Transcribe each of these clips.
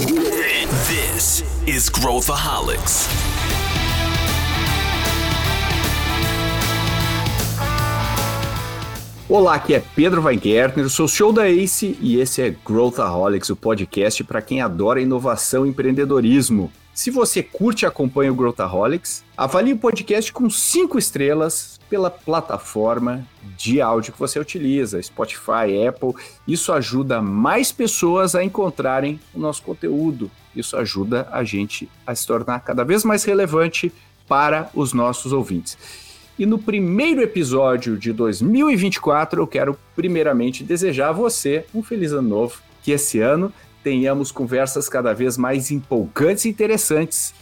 This is Growthaholics. Olá, aqui é Pedro Weingärtner, sou o show da Ace e esse é Growthaholics, o podcast para quem adora inovação e empreendedorismo. Se você curte e acompanha o Growthaholics, avalie o podcast com cinco estrelas pela plataforma de áudio que você utiliza, Spotify, Apple. Isso ajuda mais pessoas a encontrarem o nosso conteúdo. Isso ajuda a gente a se tornar cada vez mais relevante para os nossos ouvintes. E no primeiro episódio de 2024, eu quero primeiramente desejar a você um feliz ano novo, que esse ano tenhamos conversas cada vez mais empolgantes e interessantes.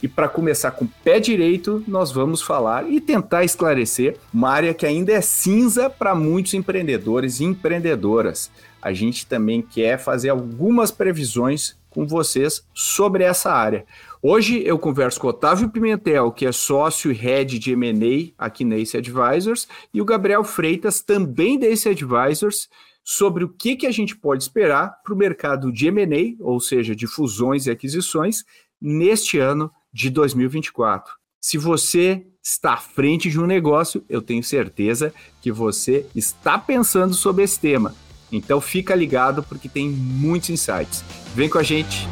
E para começar com o pé direito, nós vamos falar e tentar esclarecer uma área que ainda é cinza para muitos empreendedores e empreendedoras. A gente também quer fazer algumas previsões com vocês sobre essa área. Hoje eu converso com Otávio Pimentel, que é sócio e head de M&A aqui na Ace Advisors, e o Gabriel Freitas, também da Ace Advisors, sobre o que, que a gente pode esperar para o mercado de M&A, ou seja, de fusões e aquisições, neste ano de 2024. Se você está à frente de um negócio, eu tenho certeza que você está pensando sobre esse tema. Então fica ligado porque tem muitos insights. Vem com a gente!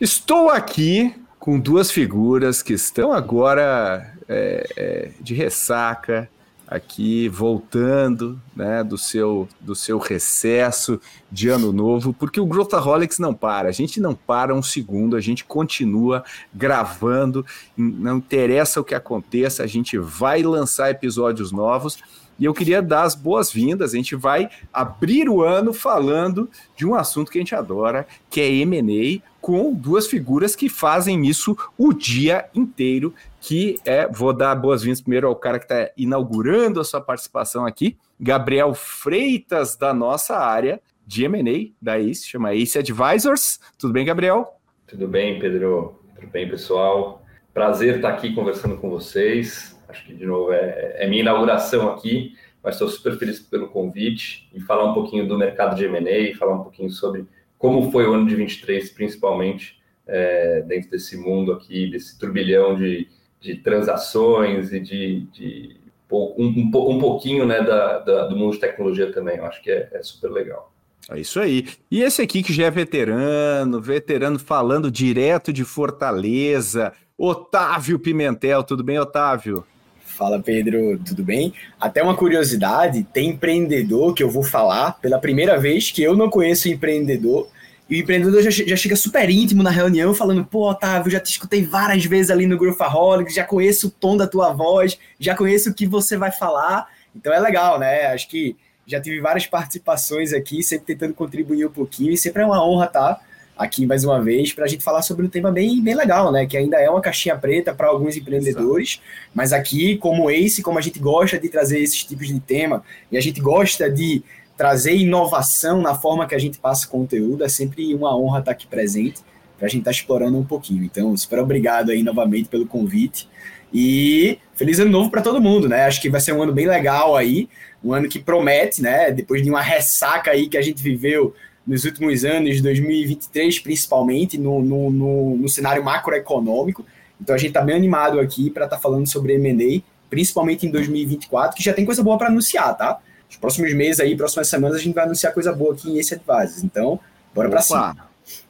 Estou aqui com duas figuras que estão agora é, é, de ressaca, aqui voltando né, do, seu, do seu recesso de ano novo, porque o Growthaholics não para, a gente não para um segundo, a gente continua gravando, não interessa o que aconteça, a gente vai lançar episódios novos. E eu queria dar as boas-vindas. A gente vai abrir o ano falando de um assunto que a gente adora, que é M&A, com duas figuras que fazem isso o dia inteiro, que é, vou dar boas-vindas primeiro ao cara que está inaugurando a sua participação aqui, Gabriel Freitas, da nossa área de M&A, da ACE, chama ACE Advisors. Tudo bem, Gabriel? Tudo bem, Pedro. Tudo bem, pessoal. Prazer estar aqui conversando com vocês. Acho que, de novo, é, é minha inauguração aqui, mas estou super feliz pelo convite e falar um pouquinho do mercado de M&A, falar um pouquinho sobre como foi o ano de 23, principalmente é, dentro desse mundo aqui, desse turbilhão de, de transações e de, de um, um, pouquinho né, da, da, do mundo de tecnologia também. Eu acho que é, é super legal. É isso aí. E esse aqui que já é veterano, veterano falando direto de Fortaleza, Otávio Pimentel. Tudo bem, Otávio? Fala Pedro, tudo bem? Até uma curiosidade, tem empreendedor que eu vou falar pela primeira vez que eu não conheço empreendedor e o empreendedor já, já chega super íntimo na reunião falando, pô, Otávio, já te escutei várias vezes ali no Growthaholics, já conheço o tom da tua voz, já conheço o que você vai falar, então é legal, né? Acho que já tive várias participações aqui, sempre tentando contribuir um pouquinho e sempre é uma honra estar tá? Aqui mais uma vez para a gente falar sobre um tema bem, bem legal, né? Que ainda é uma caixinha preta para alguns empreendedores, Exato. mas aqui, como Ace, como a gente gosta de trazer esses tipos de tema e a gente gosta de trazer inovação na forma que a gente passa conteúdo, é sempre uma honra estar aqui presente para a gente estar explorando um pouquinho. Então, super obrigado aí novamente pelo convite. E feliz ano novo para todo mundo, né? Acho que vai ser um ano bem legal aí, um ano que promete, né? Depois de uma ressaca aí que a gente viveu nos últimos anos, 2023 principalmente, no, no, no, no cenário macroeconômico. Então a gente está bem animado aqui para estar tá falando sobre M&A, principalmente em 2024, que já tem coisa boa para anunciar, tá? Os próximos meses aí, próximas semanas, a gente vai anunciar coisa boa aqui em esse Advisors. Então, bora para cima.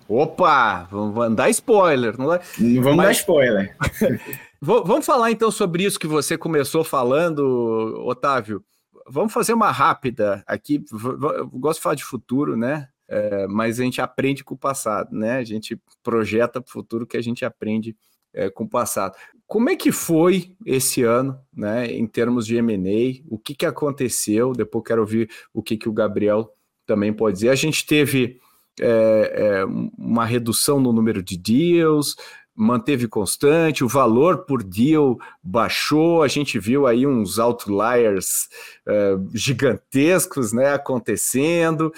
Opa, vamos dar spoiler. Não, não vamos Mas... dar spoiler. vamos falar então sobre isso que você começou falando, Otávio. Vamos fazer uma rápida aqui. Eu gosto de falar de futuro, né? É, mas a gente aprende com o passado, né? A gente projeta para o futuro que a gente aprende é, com o passado. Como é que foi esse ano, né, em termos de M&A? O que, que aconteceu? Depois quero ouvir o que, que o Gabriel também pode dizer. A gente teve é, uma redução no número de deals, manteve constante, o valor por deal baixou, a gente viu aí uns outliers uh, gigantescos né, acontecendo.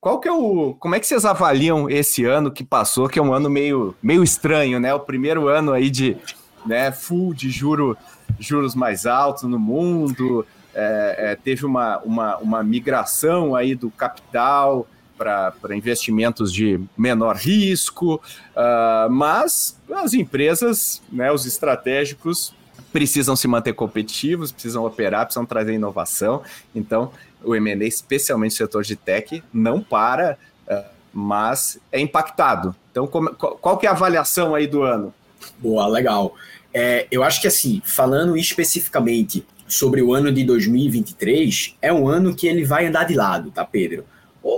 Qual que é o. Como é que vocês avaliam esse ano que passou, que é um ano meio, meio estranho, né? O primeiro ano aí de né, full de juro, juros mais altos no mundo, é, é, teve uma, uma, uma migração aí do capital para investimentos de menor risco, uh, mas as empresas, né, os estratégicos, precisam se manter competitivos, precisam operar, precisam trazer inovação. Então, o M&A, especialmente o setor de tech, não para, uh, mas é impactado. Então, qual que é a avaliação aí do ano? Boa, legal. É, eu acho que assim, falando especificamente sobre o ano de 2023, é um ano que ele vai andar de lado, tá, Pedro?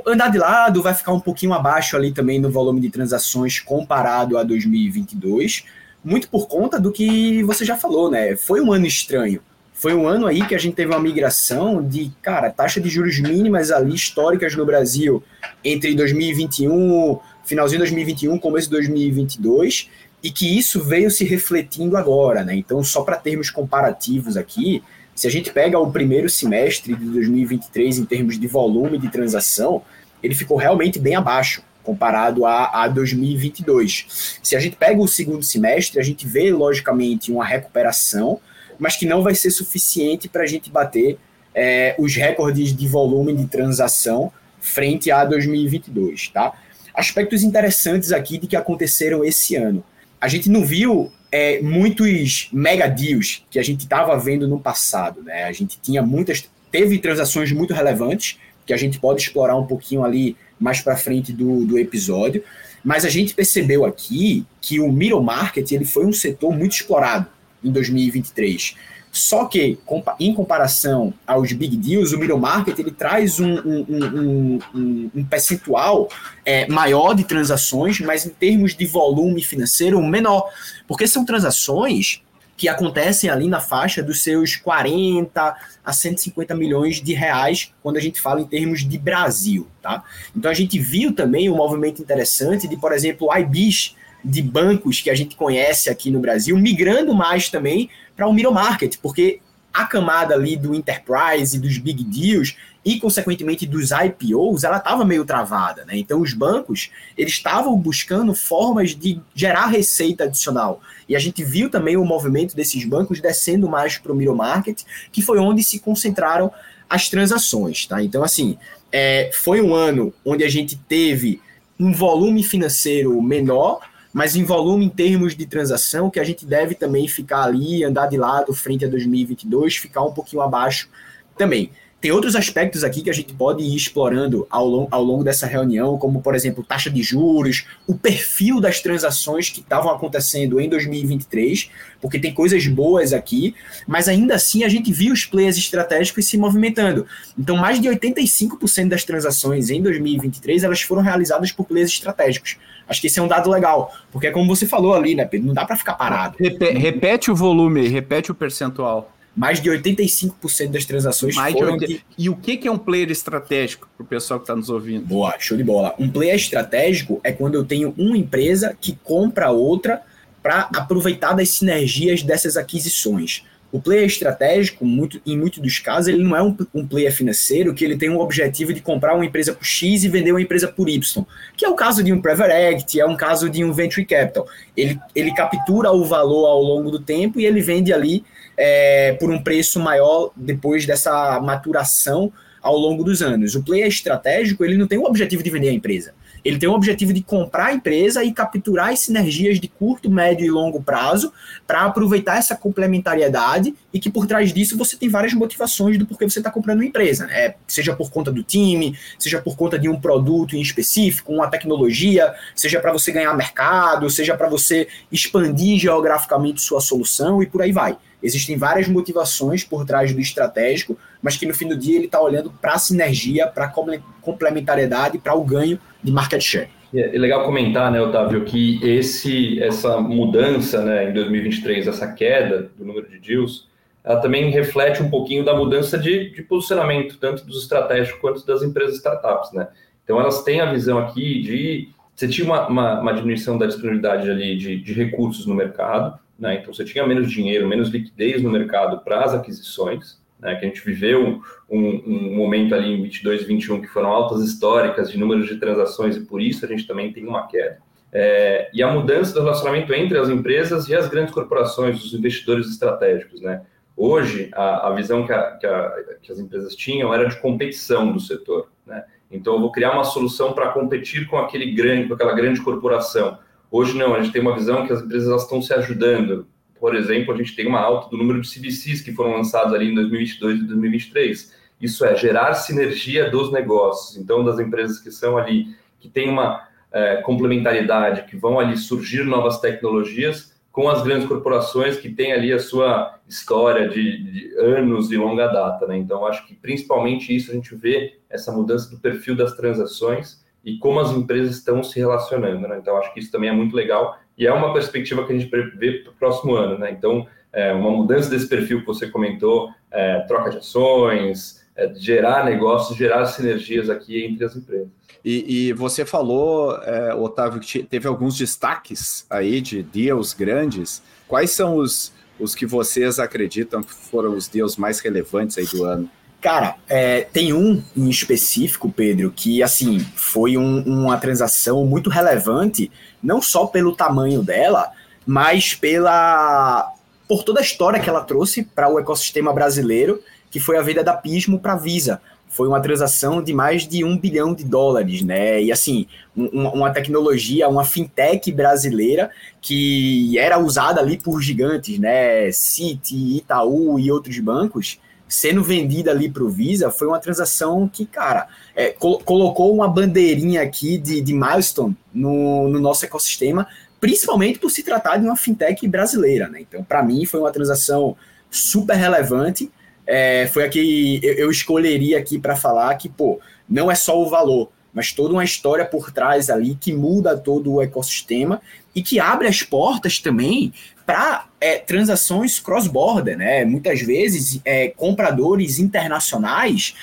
andar de lado vai ficar um pouquinho abaixo ali também no volume de transações comparado a 2022, muito por conta do que você já falou, né? Foi um ano estranho. Foi um ano aí que a gente teve uma migração de, cara, taxa de juros mínimas ali históricas no Brasil entre 2021, finalzinho de 2021, começo de 2022, e que isso veio se refletindo agora, né? Então, só para termos comparativos aqui, se a gente pega o primeiro semestre de 2023 em termos de volume de transação, ele ficou realmente bem abaixo comparado a, a 2022. Se a gente pega o segundo semestre, a gente vê logicamente uma recuperação, mas que não vai ser suficiente para a gente bater é, os recordes de volume de transação frente a 2022, tá? Aspectos interessantes aqui de que aconteceram esse ano. A gente não viu é, muitos mega deals que a gente estava vendo no passado. Né? A gente tinha muitas, teve transações muito relevantes que a gente pode explorar um pouquinho ali mais para frente do, do episódio. Mas a gente percebeu aqui que o middle market ele foi um setor muito explorado em 2023. Só que, em comparação aos big deals, o middle market ele traz um, um, um, um, percentual é, maior de transações, mas em termos de volume financeiro menor. Porque são transações que acontecem ali na faixa dos seus 40 a 150 milhões de reais quando a gente fala em termos de Brasil, tá? Então a gente viu também um movimento interessante de, por exemplo, IBs de bancos que a gente conhece aqui no Brasil migrando mais também para o middle market, porque a camada ali do enterprise dos big deals e consequentemente dos IPOs, ela estava meio travada, né? Então os bancos, eles estavam buscando formas de gerar receita adicional. E a gente viu também o movimento desses bancos descendo mais para o middle market, que foi onde se concentraram as transações, tá? Então assim, é, foi um ano onde a gente teve um volume financeiro menor, mas em volume em termos de transação, que a gente deve também ficar ali, andar de lado frente a 2022, ficar um pouquinho abaixo também. Tem outros aspectos aqui que a gente pode ir explorando ao, long, ao longo dessa reunião, como, por exemplo, taxa de juros, o perfil das transações que estavam acontecendo em 2023, porque tem coisas boas aqui, mas ainda assim a gente viu os players estratégicos se movimentando. Então, mais de 85% das transações em 2023 elas foram realizadas por players estratégicos. Acho que esse é um dado legal, porque é como você falou ali, né, Pedro? Não dá para ficar parado. Repete, repete o volume, repete o percentual mais de 85% das transações mais foram de... de... E o que é um player estratégico para o pessoal que está nos ouvindo? Boa, show de bola. Um player estratégico é quando eu tenho uma empresa que compra outra para aproveitar das sinergias dessas aquisições. O player estratégico, muito, em muitos dos casos, ele não é um, um, player financeiro que ele tem um objetivo de comprar uma empresa por X e vender uma empresa por Y, que é o caso de um Private Equity, é um caso de um Venture Capital. Ele, ele captura o valor ao longo do tempo e ele vende ali é, por um preço maior depois dessa maturação ao longo dos anos. O player estratégico ele não tem o objetivo de vender a empresa. Ele tem o objetivo de comprar a empresa e capturar as sinergias de curto, médio e longo prazo para aproveitar essa complementariedade e que por trás disso você tem várias motivações do porquê você está comprando uma empresa. Né? Seja por conta do time, seja por conta de um produto em específico, uma tecnologia, seja para você ganhar mercado, seja para você expandir geograficamente sua solução e por aí vai. Existem várias motivações por trás do estratégico, mas que no fim do dia ele está olhando para a sinergia, para a complementariedade, para o ganho de market share. É, legal comentar, né, Otávio, que esse, essa mudança né, em 2023, essa queda do número de deals, ela também reflete um pouquinho da mudança de, de posicionamento, tanto dos estratégicos quanto das empresas startups. Né? Então, elas têm a visão aqui de. Você tinha uma, uma, uma diminuição da disponibilidade ali de, de recursos no mercado, né? Então você tinha menos dinheiro, menos liquidez no mercado para as aquisições, né? que a gente viveu um, um, momento ali em 22 e 21 que foram altas históricas de números de transações e por isso a gente também tem uma queda. É, e a mudança do relacionamento entre as empresas e as grandes corporações, os investidores estratégicos, né? Hoje, a, a visão que, a, que, a, que, as empresas tinham era de competição do setor. Né? Então, eu vou criar uma solução para competir com aquele grande, com aquela grande corporação. Hoje não, a gente tem uma visão que as empresas estão se ajudando. Por exemplo, a gente tem uma alta do número de CVCs que foram lançados ali em 2022 e 2023. Isso é gerar sinergia dos negócios. Então, das empresas que são ali, que têm uma é, complementaridade, que vão ali surgir novas tecnologias com as grandes corporações que têm ali a sua história de, de anos e longa data. Né? Então, acho que principalmente isso a gente vê essa mudança do perfil das transações e como as empresas estão se relacionando. Né? Então, acho que isso também é muito legal e é uma perspectiva que a gente vê para o próximo ano. Né? Então, é, uma mudança desse perfil que você comentou, é, troca de ações, é, gerar negócios, gerar sinergias aqui entre as empresas. E, e você falou, é, Otávio, que teve alguns destaques aí de deals grandes. Quais são os, os que vocês acreditam que foram os deals mais relevantes aí do ano? Cara, é, tem um em específico, Pedro, que assim foi um, uma transação muito relevante, não só pelo tamanho dela, mas pela por toda a história que ela trouxe para o ecossistema brasileiro, que foi a venda da Pismo para a Visa. Foi uma transação de mais de um bilhão de dólares, né? E assim, um, uma tecnologia, uma fintech brasileira que era usada ali por gigantes, né? Citi, Itaú e outros bancos sendo vendida ali para o Visa, foi uma transação que, cara, é, col colocou uma bandeirinha aqui de, de milestone no, no nosso ecossistema, principalmente por se tratar de uma fintech brasileira, né? Então, para mim, foi uma transação super relevante. É, foi a que eu, eu escolheria aqui para falar que, pô, não é só o valor, mas toda uma história por trás ali que muda todo o ecossistema e que abre as portas também para é, transações cross-border, né? Muitas vezes é, compradores internacionais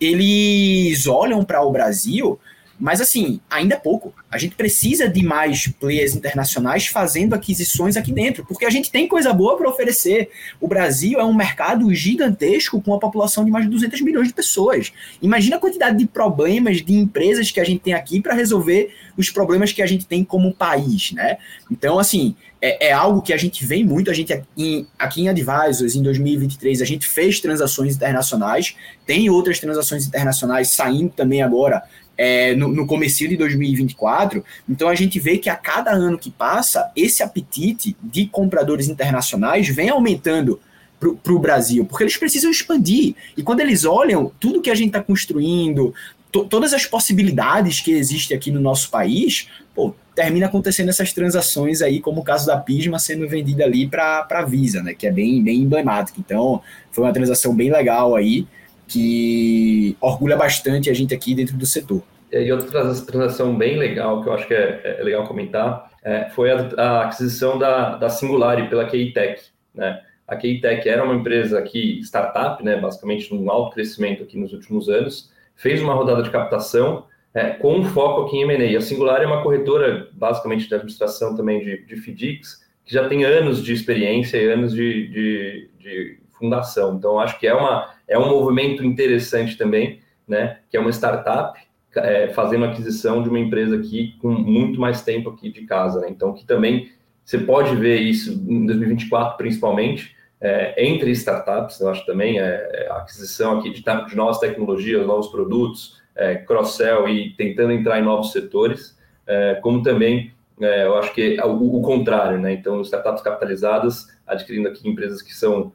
eles olham para o Brasil mas assim, ainda é pouco. A gente precisa de mais players internacionais fazendo aquisições aqui dentro, porque a gente tem coisa boa para oferecer. O Brasil é um mercado gigantesco com uma população de mais de 200 milhões de pessoas. Imagina a quantidade de problemas de empresas que a gente tem aqui para resolver os problemas que a gente tem como país, né? Então, assim, é, é, algo que a gente vem muito, a gente aqui, aqui em Advisors, em 2023, a gente fez transações internacionais, tem outras transações internacionais saindo também agora é, no, no começo de 2024. Então a gente vê que a cada ano que passa, esse apetite de compradores internacionais vem aumentando para o Brasil, porque eles precisam expandir. E quando eles olham tudo que a gente está construindo, to, todas as possibilidades que existem aqui no nosso país, pô, termina acontecendo essas transações aí, como o caso da Pisma sendo vendida ali para a Visa, né, que é bem, bem emblemático. Então, foi uma transação bem legal aí que orgulha bastante a gente aqui dentro do setor. E outra transação bem legal, que eu acho que é, é legal comentar, é, foi a, a, aquisição da, da Singularity pela Keitech. Né? A Keitech era uma empresa aqui, startup, né, basicamente num alto crescimento aqui nos últimos anos, fez uma rodada de captação é, com um foco aqui em M&A. A Singular é uma corretora, basicamente, de administração também de, de FDICs, que já tem anos de experiência e anos de, de, de fundação. Então, acho que é, uma, é um movimento interessante também, né? Que é uma startup é, fazendo aquisição de uma empresa aqui com muito mais tempo aqui de casa. Né? Então, que também você pode ver isso em 2024, principalmente, é, entre startups, eu acho também, é, é, a aquisição aqui de, de novas tecnologias, novos produtos, é, cross-sell e tentando entrar em novos setores, é, como também, é, eu acho que é o, o, contrário, né? Então, startups capitalizadas adquirindo aqui empresas que são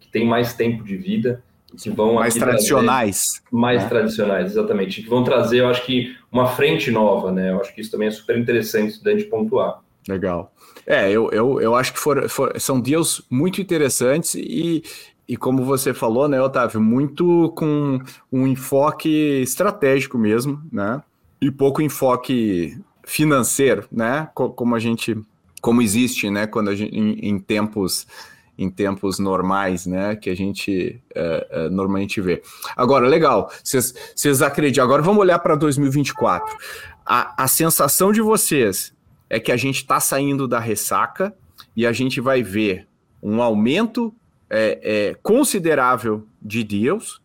que têm mais tempo de vida, que vão mais tradicionais, mais né? tradicionais, exatamente, que vão trazer, eu acho que uma frente nova, né? Eu acho que isso também é super interessante da gente pontuar. Legal. É, eu, eu, eu acho que for, for, são deals muito interessantes e, e como você falou, né, Otávio, muito com um enfoque estratégico mesmo, né? E pouco enfoque financeiro, né? Como a gente, como existe, né? Quando a gente, em, em tempos em tempos normais, né? Que a gente é, é, normalmente vê. Agora, legal, vocês acreditam? Agora vamos olhar para 2024. A, a sensação de vocês é que a gente está saindo da ressaca e a gente vai ver um aumento é, é, considerável de deals,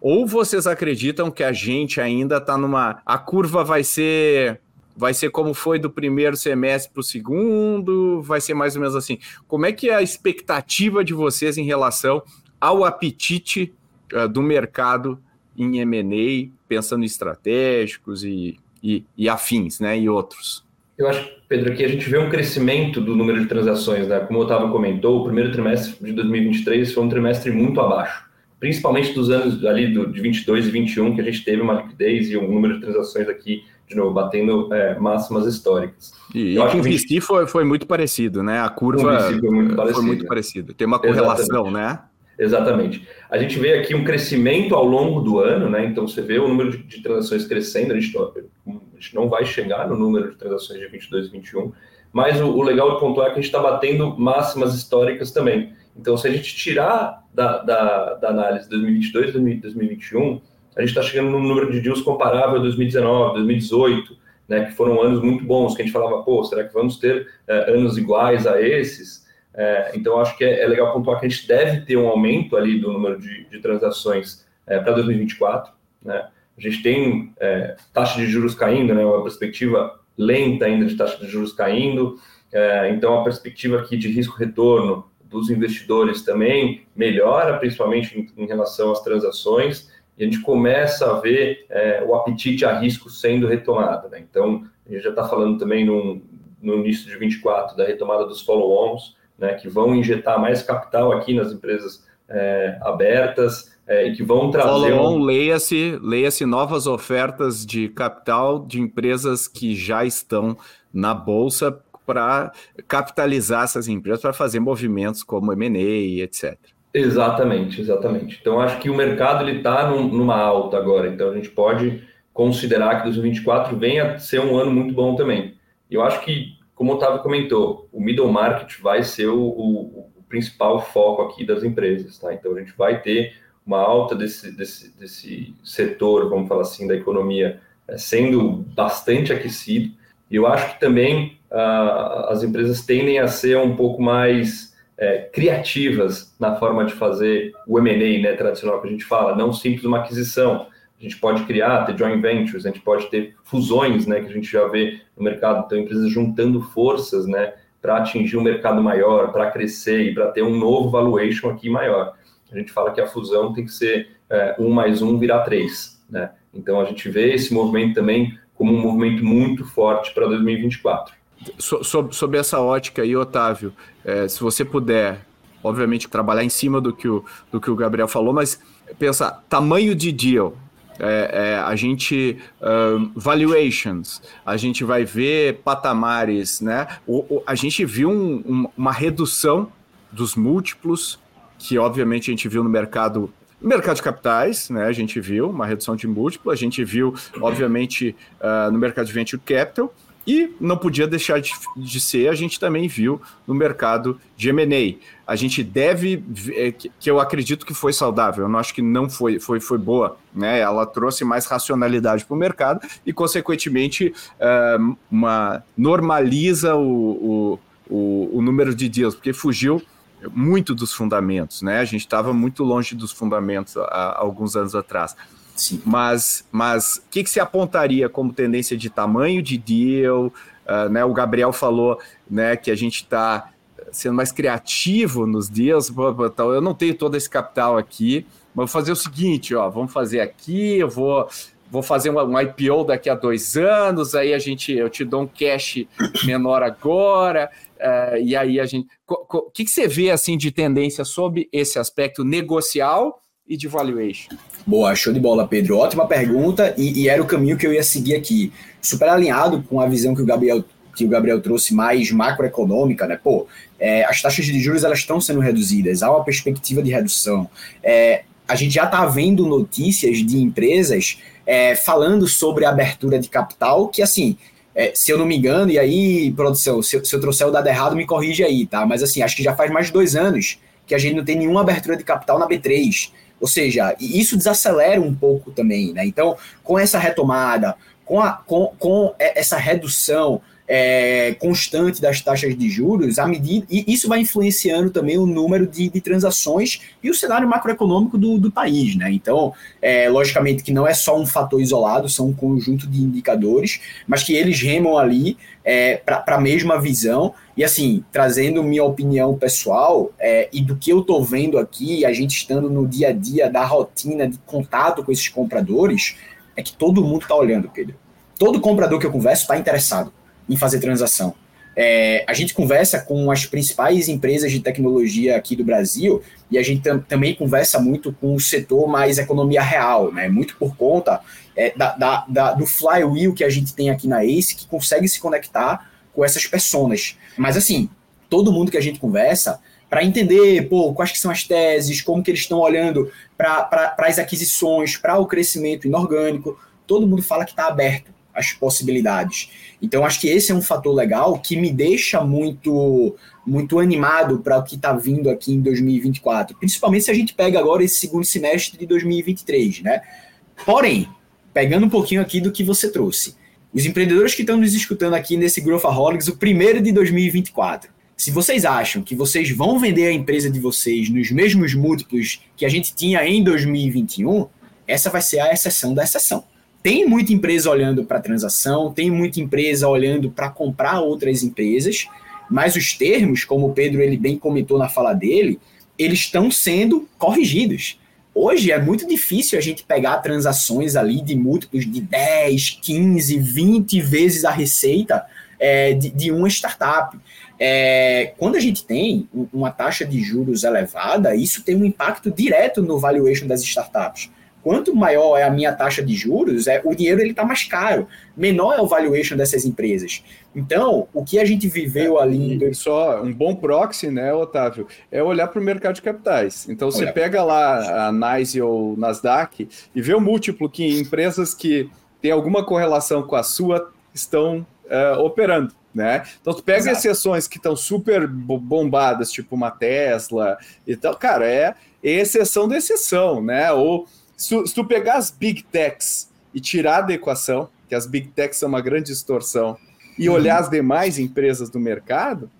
ou vocês acreditam que a gente ainda está numa. A curva vai ser vai ser como foi do primeiro semestre para o segundo? Vai ser mais ou menos assim? Como é que é a expectativa de vocês em relação ao apetite uh, do mercado em M&A, pensando em estratégicos e, e, e, afins, né, e outros? Eu acho, Pedro, que a gente vê um crescimento do número de transações, né? Como o Otávio comentou, o primeiro trimestre de 2023 foi um trimestre muito abaixo principalmente dos anos ali do, de 22 e 21, que a gente teve uma liquidez e um número de transações aqui, de novo, batendo é, máximas históricas. E, e com o VC foi, foi muito parecido, né? A curva foi muito, foi muito parecida. Tem uma correlação, Exatamente. né? Exatamente. A gente vê aqui um crescimento ao longo do ano, né? Então você vê o número de, de transações crescendo, a gente, não, a gente, não, vai chegar no número de transações de 22 e 21, mas o, o legal de pontuar é que a gente está batendo máximas históricas também. Então, se a gente tirar da, da, da análise 2022 e 2021, a gente está chegando num número de deals comparável a 2019, 2018, né, que foram anos muito bons, que a gente falava, pô, será que vamos ter é, anos iguais a esses? É, então, acho que é, é, legal pontuar que a gente deve ter um aumento ali do número de, de transações é, para 2024. Né? A gente tem é, taxa de juros caindo, né, uma perspectiva lenta ainda de taxa de juros caindo, então a perspectiva aqui de risco-retorno dos investidores também melhora, principalmente em, em relação às transações, e a gente começa a ver é, o apetite a risco sendo retomado. Né? Então, a gente já está falando também no, no início de 24 da retomada dos follow-ons, né, que vão injetar mais capital aqui nas empresas é, abertas é, e que vão trazer. Follow-on, um... leia-se leia novas ofertas de capital de empresas que já estão na bolsa para capitalizar essas empresas para fazer movimentos como M&A, etc. Exatamente, exatamente. Então acho que o mercado ele está num, numa alta agora, então a gente pode considerar que 2024 venha a ser um ano muito bom também. Eu acho que, como o Otávio comentou, o middle market vai ser o, o, o principal foco aqui das empresas, tá? Então a gente vai ter uma alta desse, desse, desse setor, vamos falar assim, da economia é, sendo bastante aquecido. E eu acho que também uh, as empresas tendem a ser um pouco mais é, criativas na forma de fazer o M&A, né, tradicional que a gente fala, não simples uma aquisição. A gente pode criar, ter joint ventures, a gente pode ter fusões, né, que a gente já vê no mercado, então empresas juntando forças, né, para atingir um mercado maior, para crescer e para ter um novo valuation aqui maior. A gente fala que a fusão tem que ser é, um mais um virar três, né? Então a gente vê esse movimento também como um movimento muito forte para 2024 so, sob essa ótica aí, Otávio, é, se você puder, obviamente, trabalhar em cima do que o, do que o Gabriel falou, mas pensa, tamanho de deal, é, é, a gente um, valuations, a gente vai ver patamares, né? O, o, a gente viu um, um, uma redução dos múltiplos que obviamente a gente viu no mercado mercado de capitais, né? A gente viu uma redução de múltiplo, a gente viu obviamente uh, no mercado de venture capital e não podia deixar de, de, ser, a gente também viu no mercado de M&A. A gente deve, é, que eu acredito que foi saudável, eu não acho que não foi, foi, foi boa, né? Ela trouxe mais racionalidade para o mercado e, consequentemente, uh, uma, normaliza o, o, o, o número de deals, porque fugiu muito dos fundamentos, né? A gente estava muito longe dos fundamentos há, há alguns anos atrás. Sim. Mas, mas o que, que se apontaria como tendência de tamanho de deal? Uh, né, o Gabriel falou né, que a gente está sendo mais criativo nos deals. Eu não tenho todo esse capital aqui, mas vou fazer o seguinte: ó, vamos fazer aqui, eu vou vou fazer um, IPO daqui a dois anos, aí a gente, eu te dou um cash menor agora, uh, e aí a gente. O que, que você vê assim de tendência sobre esse aspecto negocial e de valuation? Boa, show de bola, Pedro. Ótima pergunta e, e, era o caminho que eu ia seguir aqui. Super alinhado com a visão que o Gabriel, que o Gabriel trouxe mais macroeconômica, né? Pô, é, as taxas de juros elas estão sendo reduzidas, há uma perspectiva de redução. É, a gente já está vendo notícias de empresas é, falando sobre abertura de capital, que assim, é, se eu não me engano, e aí, produção, se, se eu trouxer o dado errado, me corrige aí, tá? Mas assim, acho que já faz mais de dois anos que a gente não tem nenhuma abertura de capital na B3. Ou seja, isso desacelera um pouco também, né? Então, com essa retomada, com, a, com, com essa redução é, constante das taxas de juros, à medida, e isso vai influenciando também o número de, de transações e o cenário macroeconômico do, do país. Né? Então, é, logicamente que não é só um fator isolado, são um conjunto de indicadores, mas que eles remam ali é, para a mesma visão. E assim, trazendo minha opinião pessoal é, e do que eu estou vendo aqui, a gente estando no dia a dia da rotina de contato com esses compradores, é que todo mundo está olhando, Pedro. Todo comprador que eu converso está interessado em fazer transação. É, a gente conversa com as principais empresas de tecnologia aqui do Brasil e a gente tam também conversa muito com o setor mais economia real, né? Muito por conta é, da, da, da, do flywheel que a gente tem aqui na ACE, que consegue se conectar com essas pessoas. Mas assim, todo mundo que a gente conversa, para entender pô, quais que são as teses, como que eles estão olhando para as aquisições, para o crescimento inorgânico, todo mundo fala que está aberto as possibilidades. Então, acho que esse é um fator legal que me deixa muito muito animado para o que está vindo aqui em 2024, principalmente se a gente pega agora esse segundo semestre de 2023, né? Porém, pegando um pouquinho aqui do que você trouxe, os empreendedores que estão nos escutando aqui nesse Growthaholics, o primeiro de 2024, se vocês acham que vocês vão vender a empresa de vocês nos mesmos múltiplos que a gente tinha em 2021, essa vai ser a exceção da exceção tem muita empresa olhando para transação, tem muita empresa olhando para comprar outras empresas, mas os termos, como o Pedro ele bem comentou na fala dele, eles estão sendo corrigidos. Hoje é muito difícil a gente pegar transações ali de múltiplos de 10, 15, 20 vezes a receita é, de, de, uma startup. É, quando a gente tem uma taxa de juros elevada, isso tem um impacto direto no valuation das startups. Quanto maior é a minha taxa de juros, é, o dinheiro ele está mais caro. Menor é o valuation dessas empresas. Então, o que a gente viveu é, ali. E só um bom proxy, né, Otávio? É olhar para o mercado de capitais. Então, você pega lá a NYSE ou Nasdaq e vê o múltiplo que empresas que têm alguma correlação com a sua estão uh, operando. Né? Então, tu pega Exato. exceções que estão super bombadas, tipo uma Tesla e tal, cara, é, é exceção da exceção, né? Ou se, se tu pegar as big techs e tirar da equação, que as big techs são uma grande distorção, e uhum. olhar as demais empresas do mercado,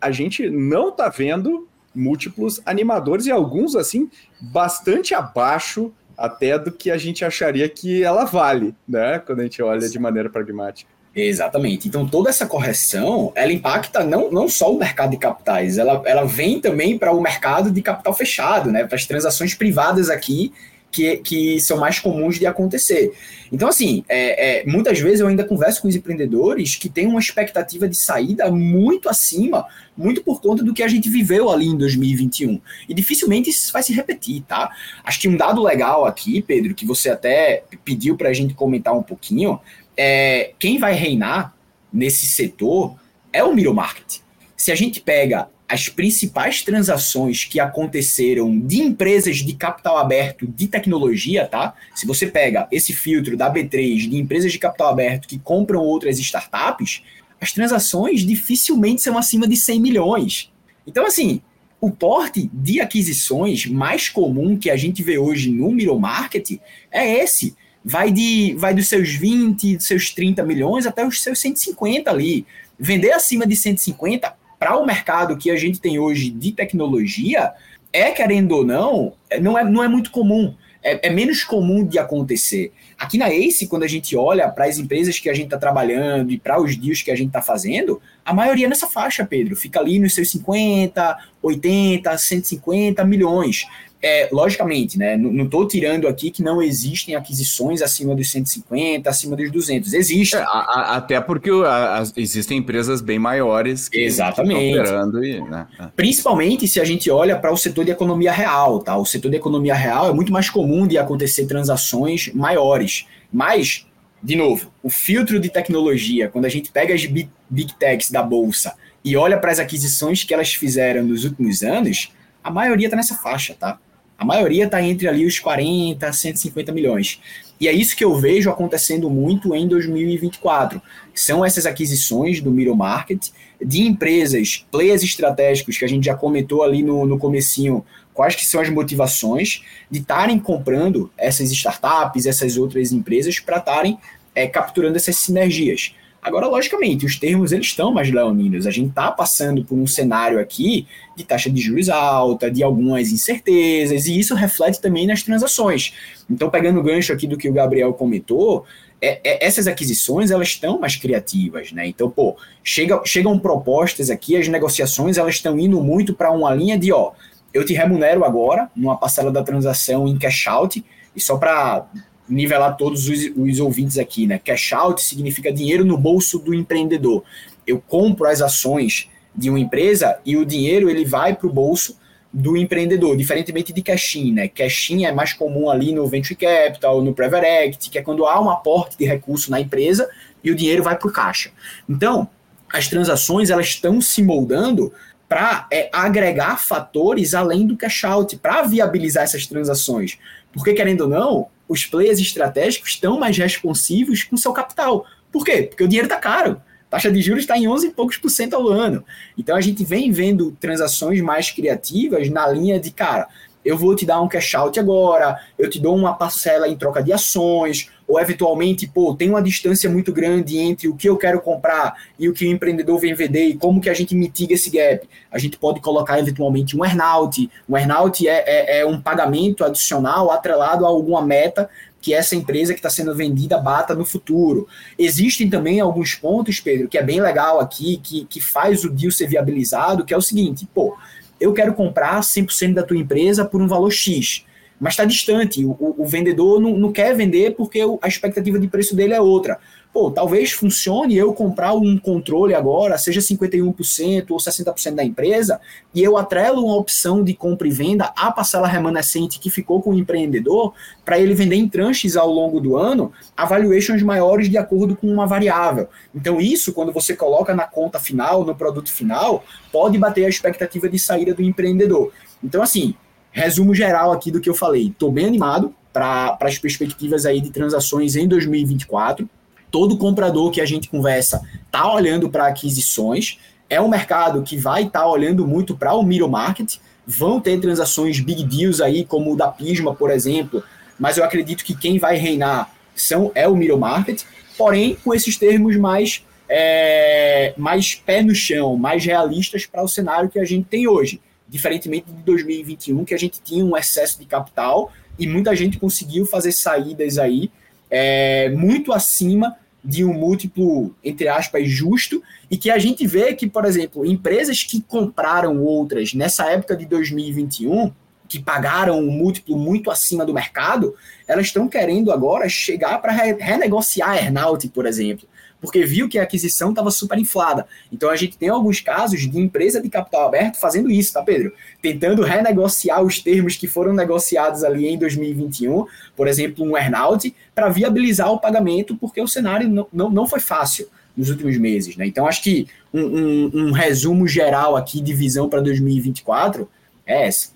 a gente não está vendo múltiplos animadores e alguns assim bastante abaixo até do que a gente acharia que ela vale, né? Quando a gente olha de maneira pragmática. Exatamente. Então, toda essa correção, ela impacta não, não só o mercado de capitais, ela, ela vem também para o mercado de capital fechado, né? Para as transações privadas aqui que, que são mais comuns de acontecer. Então, assim, é, é, muitas vezes eu ainda converso com os empreendedores que têm uma expectativa de saída muito acima, muito por conta do que a gente viveu ali em 2021. E dificilmente isso vai se repetir, tá? Acho que um dado legal aqui, Pedro, que você até pediu para a gente comentar um pouquinho, é quem vai reinar nesse setor é o middle market. Se a gente pega as principais transações que aconteceram de empresas de capital aberto de tecnologia, tá? Se você pega esse filtro da B3 de empresas de capital aberto que compram outras startups, as transações dificilmente são acima de 100 milhões. Então, assim, o porte de aquisições mais comum que a gente vê hoje no middle market é esse. Vai, de, vai dos seus 20, dos seus 30 milhões até os seus 150 ali. Vender acima de 150 para o mercado que a gente tem hoje de tecnologia, é, querendo ou não, não é, não é muito comum. É, é, menos comum de acontecer. Aqui na ACE, quando a gente olha para as empresas que a gente está trabalhando e para os deals que a gente está fazendo, a maioria é nessa faixa, Pedro. Fica ali nos seus 50, 80, 150 milhões. É, logicamente, né, não estou tirando aqui que não existem aquisições acima dos 150, acima dos 200. Existem. É, a, a, até porque a, existem empresas bem maiores que, Exatamente. estão operando. E, né, é. Principalmente se a gente olha para o setor de economia real. Tá? O setor de economia real é muito mais comum de acontecer transações maiores. Mas, de novo, o filtro de tecnologia, quando a gente pega as big, big techs da Bolsa e olha para as aquisições que elas fizeram nos últimos anos, a maioria está nessa faixa, tá? A maioria está entre ali os 40, 150 milhões. E é isso que eu vejo acontecendo muito em 2024. São essas aquisições do middle market de empresas, players estratégicos que a gente já comentou ali no, no comecinho, quais que são as motivações de estarem comprando essas startups, essas outras empresas para estarem é, capturando essas sinergias. Agora, logicamente, os termos eles estão mais leoninos. A gente está passando por um cenário aqui de taxa de juros alta, de algumas incertezas, e isso reflete também nas transações. Então, pegando o gancho aqui do que o Gabriel comentou, é, é, essas aquisições elas estão mais criativas, né? Então, pô, chega, chegam propostas aqui, as negociações elas estão indo muito para uma linha de, ó, eu te remunero agora numa parcela da transação em cash out, e só para nivelar todos os, os ouvintes aqui, né? Cash out significa dinheiro no bolso do empreendedor. Eu compro as ações de uma empresa e o dinheiro ele vai para o bolso do empreendedor, diferentemente de cash-in, né? Cash-in é mais comum ali no venture capital, no private equity, que é quando há um aporte de recurso na empresa e o dinheiro vai para o caixa. Então, as transações elas estão se moldando para é, agregar fatores além do cash out, para viabilizar essas transações. Porque, querendo ou não, os players estratégicos estão mais responsivos com seu capital. Por quê? Porque o dinheiro está caro. A taxa de juros está em 11 e poucos por cento ao ano. Então a gente vem vendo transações mais criativas na linha de, cara, eu vou te dar um cash out agora, eu te dou uma parcela em troca de ações, ou eventualmente, pô, tem uma distância muito grande entre o que eu quero comprar e o que o empreendedor vem vender e como que a gente mitiga esse gap. A gente pode colocar eventualmente um earnout. Um earnout é, é, é um pagamento adicional atrelado a alguma meta que essa empresa que está sendo vendida bata no futuro. Existem também alguns pontos, Pedro, que é bem legal aqui, que, que faz o deal ser viabilizado, que é o seguinte, pô, eu quero comprar 100% da tua empresa por um valor X mas está distante. O, o vendedor não, não, quer vender porque a expectativa de preço dele é outra. Pô, talvez funcione eu comprar um controle agora, seja 51% ou 60% da empresa, e eu atrelo uma opção de compra e venda à parcela remanescente que ficou com o empreendedor, para ele vender em tranches ao longo do ano, a valuations maiores de acordo com uma variável. Então, isso, quando você coloca na conta final, no produto final, pode bater a expectativa de saída do empreendedor. Então, assim, resumo geral aqui do que eu falei. Estou bem animado para as perspectivas aí de transações em 2024. Todo comprador que a gente conversa está olhando para aquisições. É um mercado que vai estar tá olhando muito para o middle market. Vão ter transações big deals aí, como o da Pisma, por exemplo. Mas eu acredito que quem vai reinar são, é o middle market. Porém, com esses termos mais, é, mais pé no chão, mais realistas para o cenário que a gente tem hoje diferentemente de 2021, que a gente tinha um excesso de capital e muita gente conseguiu fazer saídas aí é, muito acima de um múltiplo, entre aspas, justo, e que a gente vê que, por exemplo, empresas que compraram outras nessa época de 2021, que pagaram um múltiplo muito acima do mercado, elas estão querendo agora chegar para renegociar a earnout, por exemplo porque viu que a aquisição estava super inflada. Então a gente tem alguns casos de empresa de capital aberto fazendo isso, tá, Pedro? Tentando renegociar os termos que foram negociados ali em 2021, por exemplo, um earnout, para viabilizar o pagamento, porque o cenário não, não, não foi fácil nos últimos meses, né? Então acho que um, um, um resumo geral aqui de visão para 2024 é esse.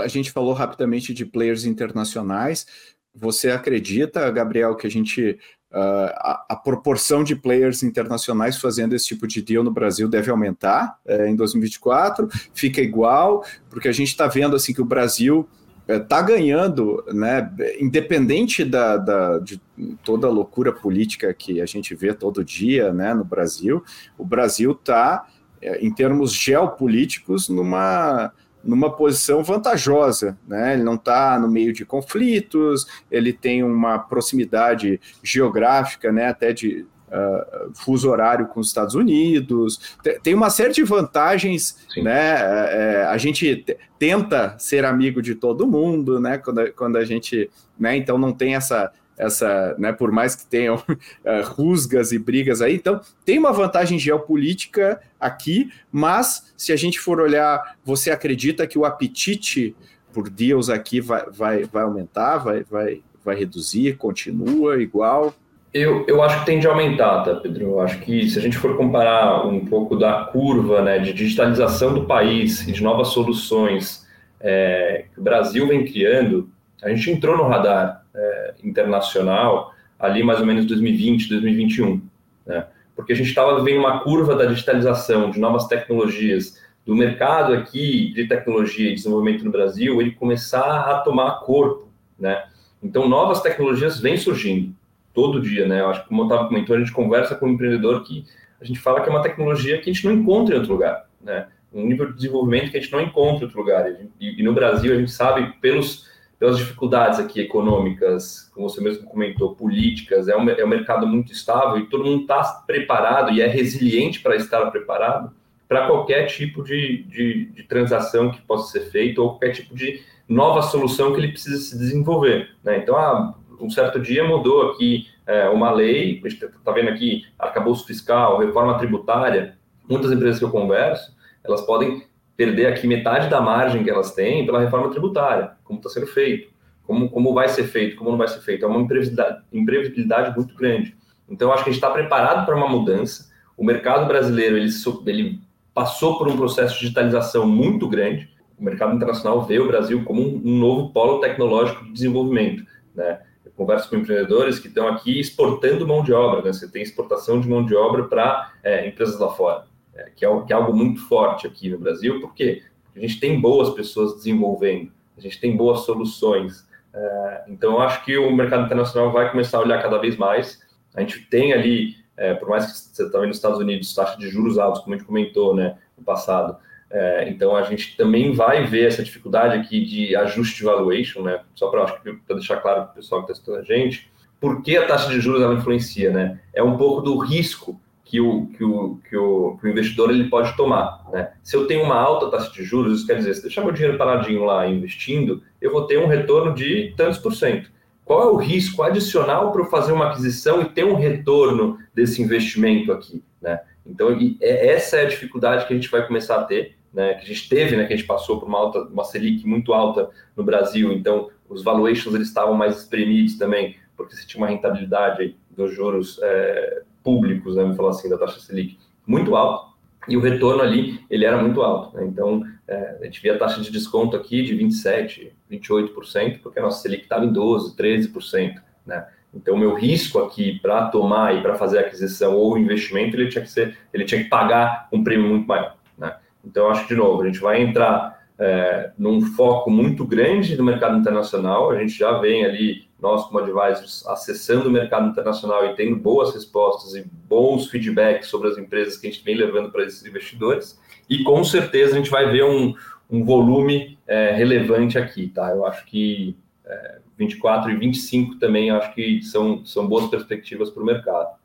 A gente falou rapidamente de players internacionais. Você acredita, Gabriel, que a gente Uh, a, a, proporção de players internacionais fazendo esse tipo de deal no Brasil deve aumentar uh, em 2024, fica igual, porque a gente está vendo assim que o Brasil está uh, ganhando, né, independente da, da, de toda a loucura política que a gente vê todo dia né, no Brasil, o Brasil está, é, em termos geopolíticos, numa numa posição vantajosa, né? Ele não está no meio de conflitos, ele tem uma proximidade geográfica, né? Até de uh, fuso horário com os Estados Unidos, tem uma série de vantagens, Sim. né? É, é, a gente tenta ser amigo de todo mundo, né? Quando, quando a gente, né? Então não tem essa essa, né, por mais que tenham uh, rusgas e brigas aí, então tem uma vantagem geopolítica aqui, mas se a gente for olhar, você acredita que o apetite por deals aqui vai, vai, vai aumentar, vai, vai, vai reduzir, continua igual? Eu, eu acho que tende a aumentar, tá, Pedro? Eu acho que se a gente for comparar um pouco da curva né, de digitalização do país e de novas soluções é, que o Brasil vem criando, a gente entrou no radar é, internacional ali mais ou menos 2020, 2021, né? porque a gente estava vivendo uma curva da digitalização, de novas tecnologias, do mercado aqui de tecnologia e desenvolvimento no Brasil, ele começar a tomar corpo, né? Então, novas tecnologias vêm surgindo. todo dia, né? Eu acho que, como eu estava comentando, a gente conversa com um empreendedor que a gente fala que é uma tecnologia que a gente não encontra em outro lugar, né? Um nível de desenvolvimento que a gente não encontra em outro lugar. E, e no Brasil, a gente sabe, pelos, pelas dificuldades aqui econômicas, como você mesmo comentou, políticas, é um, é um mercado muito estável e todo mundo está preparado e é resiliente para estar preparado para qualquer tipo de, de, de, transação que possa ser feita ou qualquer tipo de nova solução que ele precisa se desenvolver. Né? Então, ah, um certo dia mudou aqui é, uma lei, a gente está vendo aqui arcabouço fiscal, reforma tributária, muitas empresas que eu converso, elas podem perder aqui metade da margem que elas têm pela reforma tributária, como está sendo feito, como, como vai ser feito, como não vai ser feito. É uma imprevisibilidade, imprevisibilidade muito grande. Então, acho que a gente está preparado para uma mudança. O mercado brasileiro ele, ele passou por um processo de digitalização muito grande. O mercado internacional vê o Brasil como um, novo polo tecnológico de desenvolvimento. Né? Eu converso com empreendedores que estão aqui exportando mão de obra. Né? Você tem exportação de mão de obra para é, empresas lá fora, é, que, é, que, é, algo muito forte aqui no Brasil. Porque a gente tem boas pessoas desenvolvendo, a gente tem boas soluções. É, então, eu acho que o mercado internacional vai começar a olhar cada vez mais. A gente tem ali é, por mais que você está vendo nos Estados Unidos taxa de juros altos, como a gente comentou né, no passado, é, então a gente também vai ver essa dificuldade aqui de ajuste de valuation, né? Só para deixar claro para o pessoal que está estudando a gente, por que a taxa de juros ela influencia, né? É um pouco do risco que o, que o, que o, que o investidor ele pode tomar, né? Se eu tenho uma alta taxa de juros, isso quer dizer, se deixar meu dinheiro paradinho lá investindo, eu vou ter um retorno de tantos por cento qual é o risco adicional para eu fazer uma aquisição e ter um retorno desse investimento aqui, né? Então, é, essa é a dificuldade que a gente vai começar a ter, né? Que a gente teve, né? Que a gente passou por uma alta, uma Selic muito alta no Brasil, então os valuations eles estavam mais espremidos também, porque você tinha uma rentabilidade dos juros é, públicos, né? Vamos falar assim, da taxa Selic muito alta e o retorno ali ele era muito alto. Né? Então, é, a gente via a taxa de desconto aqui de 27%, 28%, porque a nossa Selic estava em 12%, 13%. Né? Então, o meu risco aqui para tomar e para fazer aquisição ou investimento, ele tinha que ser, ele tinha que pagar um prêmio muito maior. Né? Então, acho que, de novo, a gente vai entrar é, num foco muito grande do mercado internacional, a gente já vem ali nós como advisors acessando o mercado internacional e tendo boas respostas e bons feedbacks sobre as empresas que a gente vem levando para esses investidores. E com certeza a gente vai ver um, um volume é, relevante aqui, tá? Eu acho que é, 24 e 25 também acho que são, são boas perspectivas para o mercado.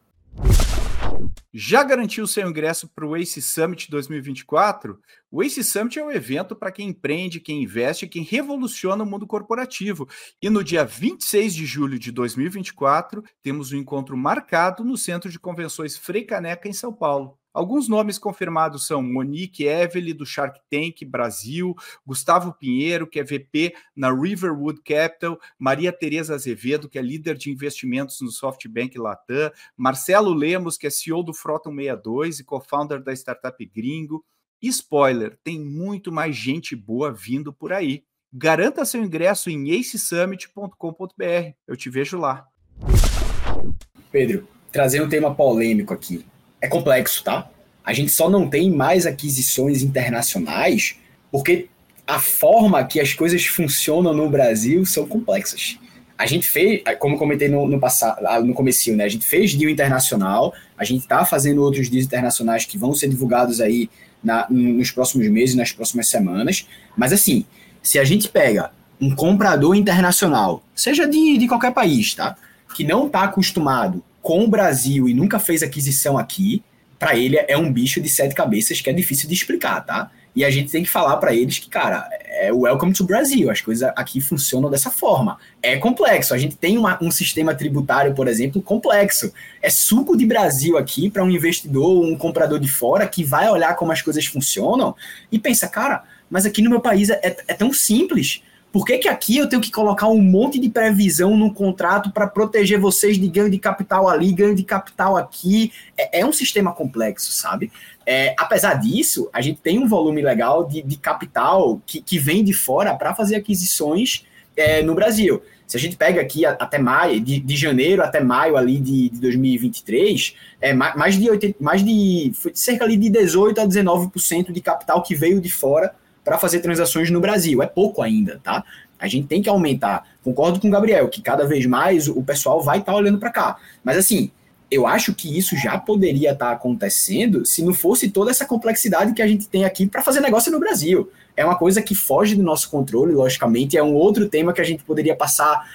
Já garantiu seu ingresso para o ACE Summit 2024? O ACE Summit é um evento para quem empreende, quem investe, quem revoluciona o mundo corporativo. E no dia 26 de julho de 2024, temos um encontro marcado no Centro de Convenções Frei Caneca, em São Paulo. Alguns nomes confirmados são Monique Evely, do Shark Tank Brasil, Gustavo Pinheiro, que é VP na Riverwood Capital, Maria Tereza Azevedo, que é líder de investimentos no SoftBank Latam, Marcelo Lemos, que é CEO do Frota 162 e co-founder da startup Gringo. E spoiler, tem muito mais gente boa vindo por aí. Garanta seu ingresso em acesummit.com.br. Eu te vejo lá. Pedro, trazer um tema polêmico aqui é complexo, tá? A gente só não tem mais aquisições internacionais porque a forma que as coisas funcionam no Brasil são complexas. A gente fez, como comentei no, no passado, no começo, né? A gente fez deal internacional, a gente está fazendo outros deals internacionais que vão ser divulgados aí na, nos próximos meses, nas próximas semanas. Mas assim, se a gente pega um comprador internacional, seja de, de qualquer país, tá? Que não está acostumado com o Brasil e nunca fez aquisição aqui, para ele é um bicho de sete cabeças que é difícil de explicar, tá? E a gente tem que falar para eles que, cara, é welcome to Brasil, as coisas aqui funcionam dessa forma. É complexo, a gente tem uma, um sistema tributário, por exemplo, complexo. É suco de Brasil aqui para um investidor, um comprador de fora que vai olhar como as coisas funcionam e pensa, cara, mas aqui no meu país é, é tão simples. Por que, que aqui eu tenho que colocar um monte de previsão no contrato para proteger vocês de ganho de capital ali, ganho de capital aqui? É, é um sistema complexo, sabe? É, apesar disso, a gente tem um volume legal de, de capital que, que vem de fora para fazer aquisições é, no Brasil. Se a gente pega aqui até maio, de, de janeiro até maio ali de, de 2023, é mais de, 80, mais de cerca ali de 18 a 19% de capital que veio de fora para fazer transações no Brasil. É pouco ainda, tá? A gente tem que aumentar. Concordo com o Gabriel, que cada vez mais o pessoal vai estar tá olhando para cá. Mas assim, eu acho que isso já poderia estar tá acontecendo se não fosse toda essa complexidade que a gente tem aqui para fazer negócio no Brasil. É uma coisa que foge do nosso controle, logicamente, é um outro tema que a gente poderia passar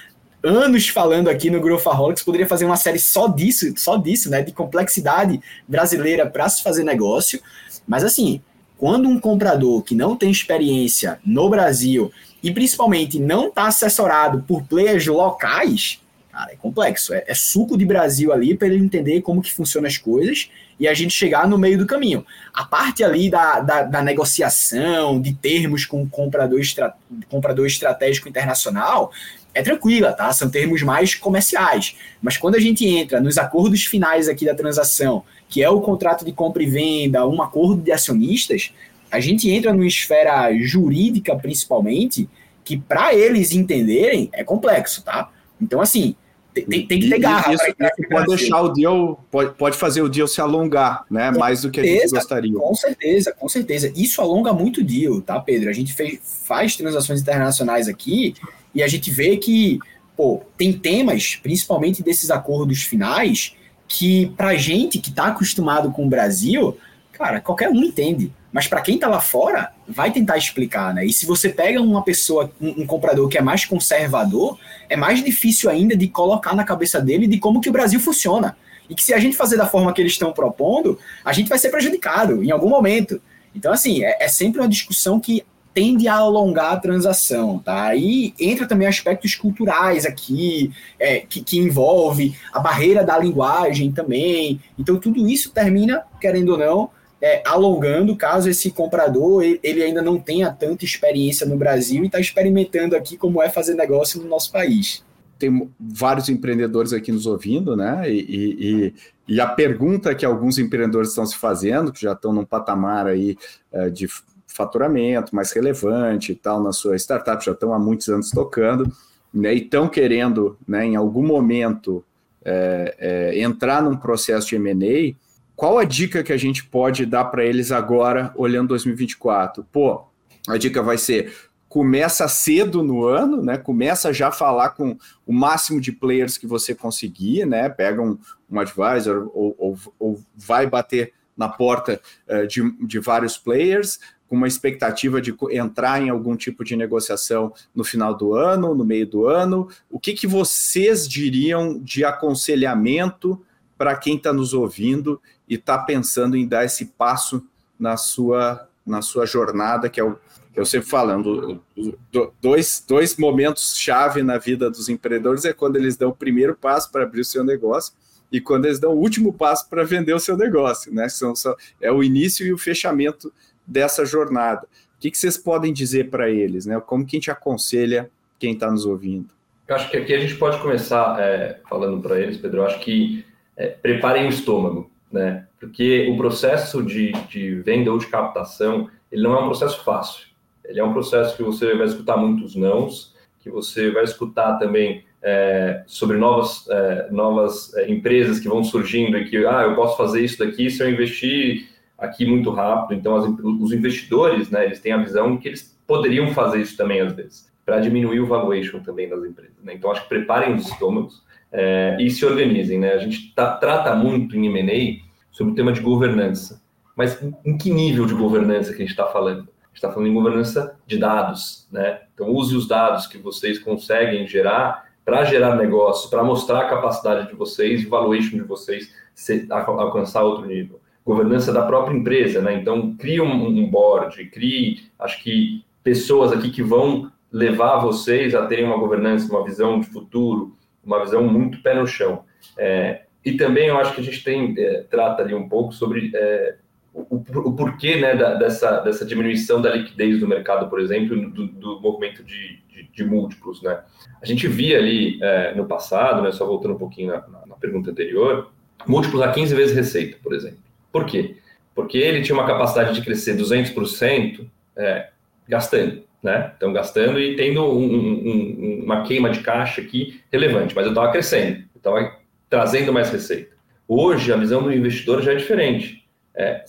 anos falando aqui no Growthaholics, poderia fazer uma série só disso, só disso, né, de complexidade brasileira para se fazer negócio. Mas assim, quando um comprador que não tem experiência no Brasil e principalmente não está assessorado por players locais, cara, é complexo. É, é suco de Brasil ali para ele entender como que funcionam as coisas e a gente chegar no meio do caminho. A parte ali da, da, da negociação, de termos com comprador, estra, comprador estratégico internacional, é tranquila, tá? São termos mais comerciais. Mas quando a gente entra nos acordos finais aqui da transação, que é o contrato de compra e venda, um acordo de acionistas, a gente entra numa esfera jurídica, principalmente, que para eles entenderem é complexo, tá? Então, assim, tem, tem, que ter garra. Isso, isso pode deixar o deal, pode, pode fazer o deal se alongar, né? Com mais do que a gente gostaria. Com certeza, com certeza. Isso alonga muito o deal, tá, Pedro? A gente fez, faz transações internacionais aqui e a gente vê que, pô, tem temas, principalmente desses acordos finais, que pra gente que tá acostumado com o Brasil, cara, qualquer um entende. Mas para quem está lá fora, vai tentar explicar, né? E se você pega uma pessoa, um, um, comprador que é mais conservador, é mais difícil ainda de colocar na cabeça dele de como que o Brasil funciona. E que se a gente fazer da forma que eles estão propondo, a gente vai ser prejudicado em algum momento. Então, assim, é, é sempre uma discussão que tende a alongar a transação, tá? Aí entra também aspectos culturais aqui, é, que, que envolve a barreira da linguagem também. Então, tudo isso termina, querendo ou não, é, alongando caso esse comprador ele ainda não tenha tanta experiência no Brasil e está experimentando aqui como é fazer negócio no nosso país. Tem vários empreendedores aqui nos ouvindo, né? E, e, e a pergunta que alguns empreendedores estão se fazendo, que já estão num patamar aí é, de faturamento mais relevante e tal na sua startup, já estão há muitos anos tocando, né? E estão querendo, né, em algum momento, é, é, entrar num processo de M&A, qual a dica que a gente pode dar para eles agora, olhando 2024? Pô, a dica vai ser começa cedo no ano, né? Começa já a falar com o máximo de players que você conseguir, né? Pega um, um advisor ou, ou, ou, vai bater na porta uh, de, de vários players, com uma expectativa de entrar em algum tipo de negociação no final do ano, no meio do ano. O que, que vocês diriam de aconselhamento para quem está nos ouvindo e está pensando em dar esse passo na sua, na sua jornada, que é o eu sempre falando, dois, dois momentos chave na vida dos empreendedores é quando eles dão o primeiro passo para abrir o seu negócio e quando eles dão o último passo para vender o seu negócio, né? São, são, é o início e o fechamento dessa jornada. O que, que vocês podem dizer para eles, né? Como que a gente aconselha quem está nos ouvindo? Eu acho que aqui a gente pode começar é, falando para eles, Pedro. Eu acho que é, preparem o estômago né? Porque o processo de, de venda ou de captação, ele não é um processo fácil. Ele é um processo que você vai escutar muitos nãos, que você vai escutar também é, sobre novas, é, novas é, empresas que vão surgindo e que, ah, eu posso fazer isso daqui se eu investir aqui muito rápido. Então, as, os investidores, né, eles têm a visão que eles poderiam fazer isso também às vezes, para diminuir o valuation também das empresas. Né? Então, acho que preparem os estômagos é, e se organizem. Né? A gente tá, trata muito em M&A sobre o tema de governança. Mas em que nível de governança que a gente está falando? A gente está falando em governança de dados, né? Então use os dados que vocês conseguem gerar para gerar negócio, para mostrar a capacidade de vocês e valuation de vocês se, alcançar outro nível. Governança da própria empresa, né? Então crie um, um board, crie, acho que pessoas aqui que vão levar vocês a terem uma governança, uma visão de futuro, uma visão muito pé no chão. É, e também eu acho que a gente tem é, trata ali um pouco sobre é, o, o, porquê né, da, dessa, dessa diminuição da liquidez do mercado, por exemplo, do, do movimento de, de, de, múltiplos. Né? A gente via ali é, no passado, né, só voltando um pouquinho na, na, na, pergunta anterior, múltiplos a 15 vezes receita, por exemplo. Por quê? Porque ele tinha uma capacidade de crescer 200% é, gastando. Né? Então, gastando e tendo um, um, uma queima de caixa aqui relevante, mas eu estava crescendo, estava trazendo mais receita. Hoje, a visão do investidor já é diferente. É,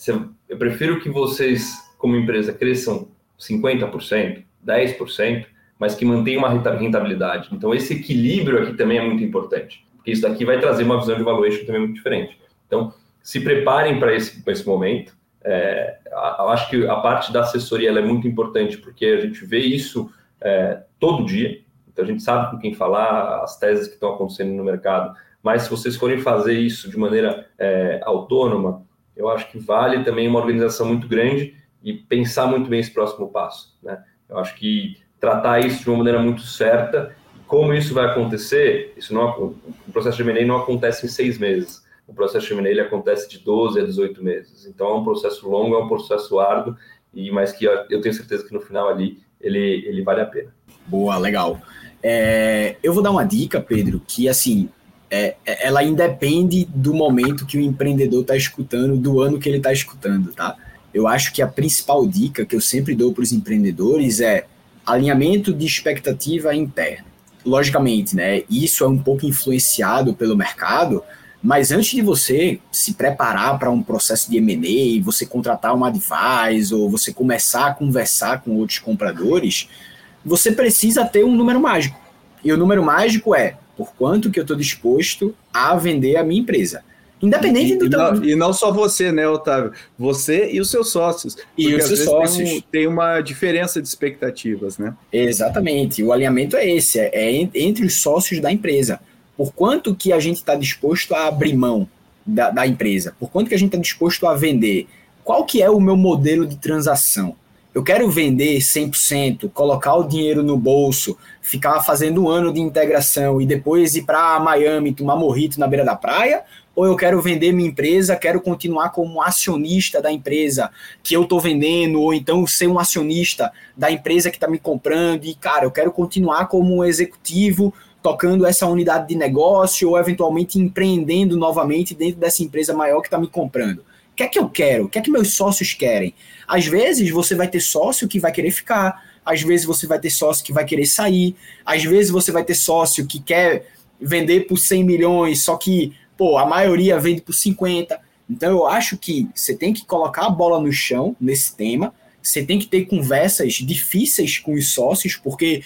eu prefiro que vocês, como empresa, cresçam 50%, 10%, mas que mantenha uma rentabilidade. Então, esse equilíbrio aqui também é muito importante, porque isso daqui vai trazer uma visão de valuation também muito diferente. Então, se preparem para esse, esse momento. É, eu acho que a parte da assessoria é muito importante, porque a gente vê isso é, todo dia, então a gente sabe com quem falar, as teses que estão acontecendo no mercado, mas se vocês forem fazer isso de maneira é, autônoma, eu acho que vale também uma organização muito grande e pensar muito bem esse próximo passo. Né? Eu acho que tratar isso de uma maneira muito certa, como isso vai acontecer, isso não, o processo de M&A não acontece em seis meses, o processo de M&A acontece de 12 a 18 meses, então é um processo longo, é um processo árduo, e mas que eu tenho certeza que no final ali ele, ele vale a pena. Boa, legal. É, eu vou dar uma dica, Pedro, que assim, é, é ela independe do momento que o empreendedor está escutando, do ano que ele está escutando, tá? Eu acho que a principal dica que eu sempre dou para os empreendedores é alinhamento de expectativa interna. Logicamente, né? Isso é um pouco influenciado pelo mercado, mas antes de você se preparar para um processo de M&A, você contratar um advisor, ou você começar a conversar com outros compradores, você precisa ter um número mágico. E o número mágico é por quanto que eu estou disposto a vender a minha empresa. Independente e, do e não, e não só você, né, Otávio? Você e os seus sócios. E os seus sócios. Tem, um, tem, uma diferença de expectativas, né? Exatamente. O alinhamento é esse, é, é entre os sócios da empresa. Por quanto que a gente está disposto a abrir mão da, da empresa? Por quanto que a gente está disposto a vender? Qual que é o meu modelo de transação? eu quero vender 100%, colocar o dinheiro no bolso, ficar fazendo um ano de integração e depois ir para Miami tomar morrito na beira da praia? Ou eu quero vender minha empresa, quero continuar como acionista da empresa que eu estou vendendo, ou então ser um acionista da empresa que está me comprando e, cara, eu quero continuar como um executivo tocando essa unidade de negócio ou eventualmente empreendendo novamente dentro dessa empresa maior que está me comprando. O que é que eu quero? O que é que meus sócios querem? Às vezes você vai ter sócio que vai querer ficar, às vezes você vai ter sócio que vai querer sair, às vezes você vai ter sócio que quer vender por 100 milhões, só que, pô, a maioria vende por 50. Então eu acho que você tem que colocar a bola no chão nesse tema, você tem que ter conversas difíceis com os sócios, porque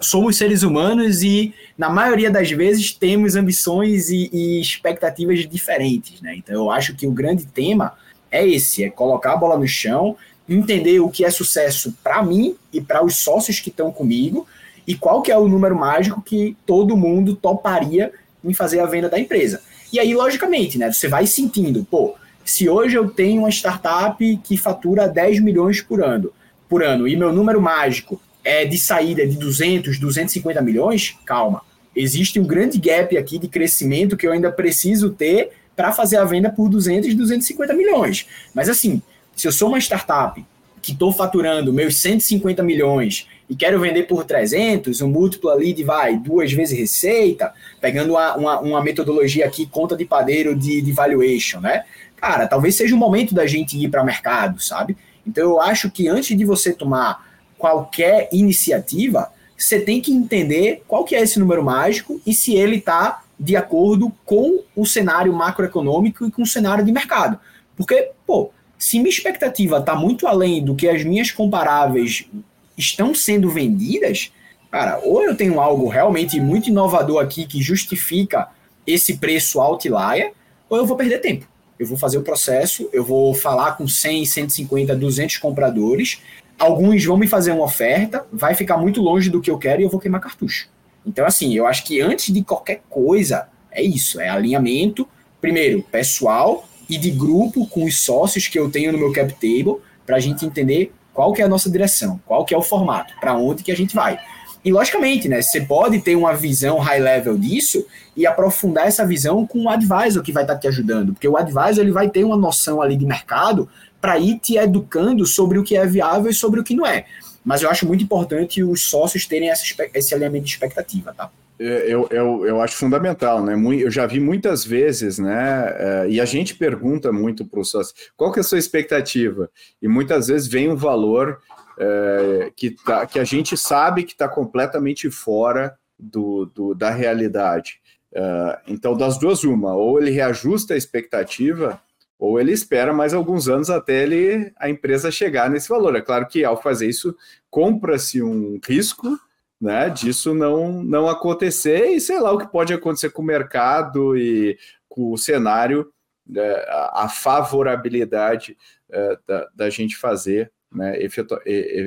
somos seres humanos e, na maioria das vezes, temos ambições e, e expectativas diferentes. Né? Então, eu acho que o grande tema é esse: é colocar a bola no chão, entender o que é sucesso para mim e para os sócios que estão comigo e qual que é o número mágico que todo mundo toparia em fazer a venda da empresa. E aí, logicamente, né, você vai sentindo, pô, se hoje eu tenho uma startup que fatura 10 milhões por ano, por ano e meu número mágico é de saída de 200, 250 milhões, calma. Existe um grande gap aqui de crescimento que eu ainda preciso ter para fazer a venda por 200, 250 milhões. Mas assim, se eu sou uma startup que estou faturando meus 150 milhões e quero vender por 300, um múltiplo ali de vai duas vezes receita, pegando uma, uma, uma metodologia aqui, conta de padeiro de, de valuation, né? cara, talvez seja o momento da gente ir para mercado, sabe? Então eu acho que antes de você tomar qualquer iniciativa, você tem que entender qual que é esse número mágico e se ele está de acordo com o cenário macroeconômico e com o cenário de mercado. Porque, pô, se minha expectativa está muito além do que as minhas comparáveis estão sendo vendidas, cara, ou eu tenho algo realmente muito inovador aqui que justifica esse preço outlier, ou eu vou perder tempo eu vou fazer o processo, eu vou falar com 100, 150, 200 compradores, alguns vão me fazer uma oferta, vai ficar muito longe do que eu quero e eu vou queimar cartucho. Então, assim, eu acho que antes de qualquer coisa, é isso, é alinhamento, primeiro, pessoal e de grupo com os sócios que eu tenho no meu cap table, para a gente entender qual que é a nossa direção, qual que é o formato, para onde que a gente vai. E logicamente, né, você pode ter uma visão high level disso e aprofundar essa visão com o advisor que vai estar tá te ajudando, porque o advisor ele vai ter uma noção ali de mercado para ir te educando sobre o que é viável e sobre o que não é. Mas eu acho muito importante os sócios terem essa, esse alinhamento de expectativa, tá? É, eu, eu, eu acho fundamental, né? Eu já vi muitas vezes, né? É, e a gente pergunta muito para o sócio qual que é a sua expectativa? E muitas vezes vem um valor é, que, tá, que a gente sabe que está completamente fora do, do da realidade. É, então, das duas, uma, ou ele reajusta a expectativa, ou ele espera mais alguns anos até ele, a empresa chegar nesse valor. É claro que ao fazer isso, compra-se um risco né, disso não, não acontecer e sei lá o que pode acontecer com o mercado e com o cenário, né, a favorabilidade é, da, da gente fazer né,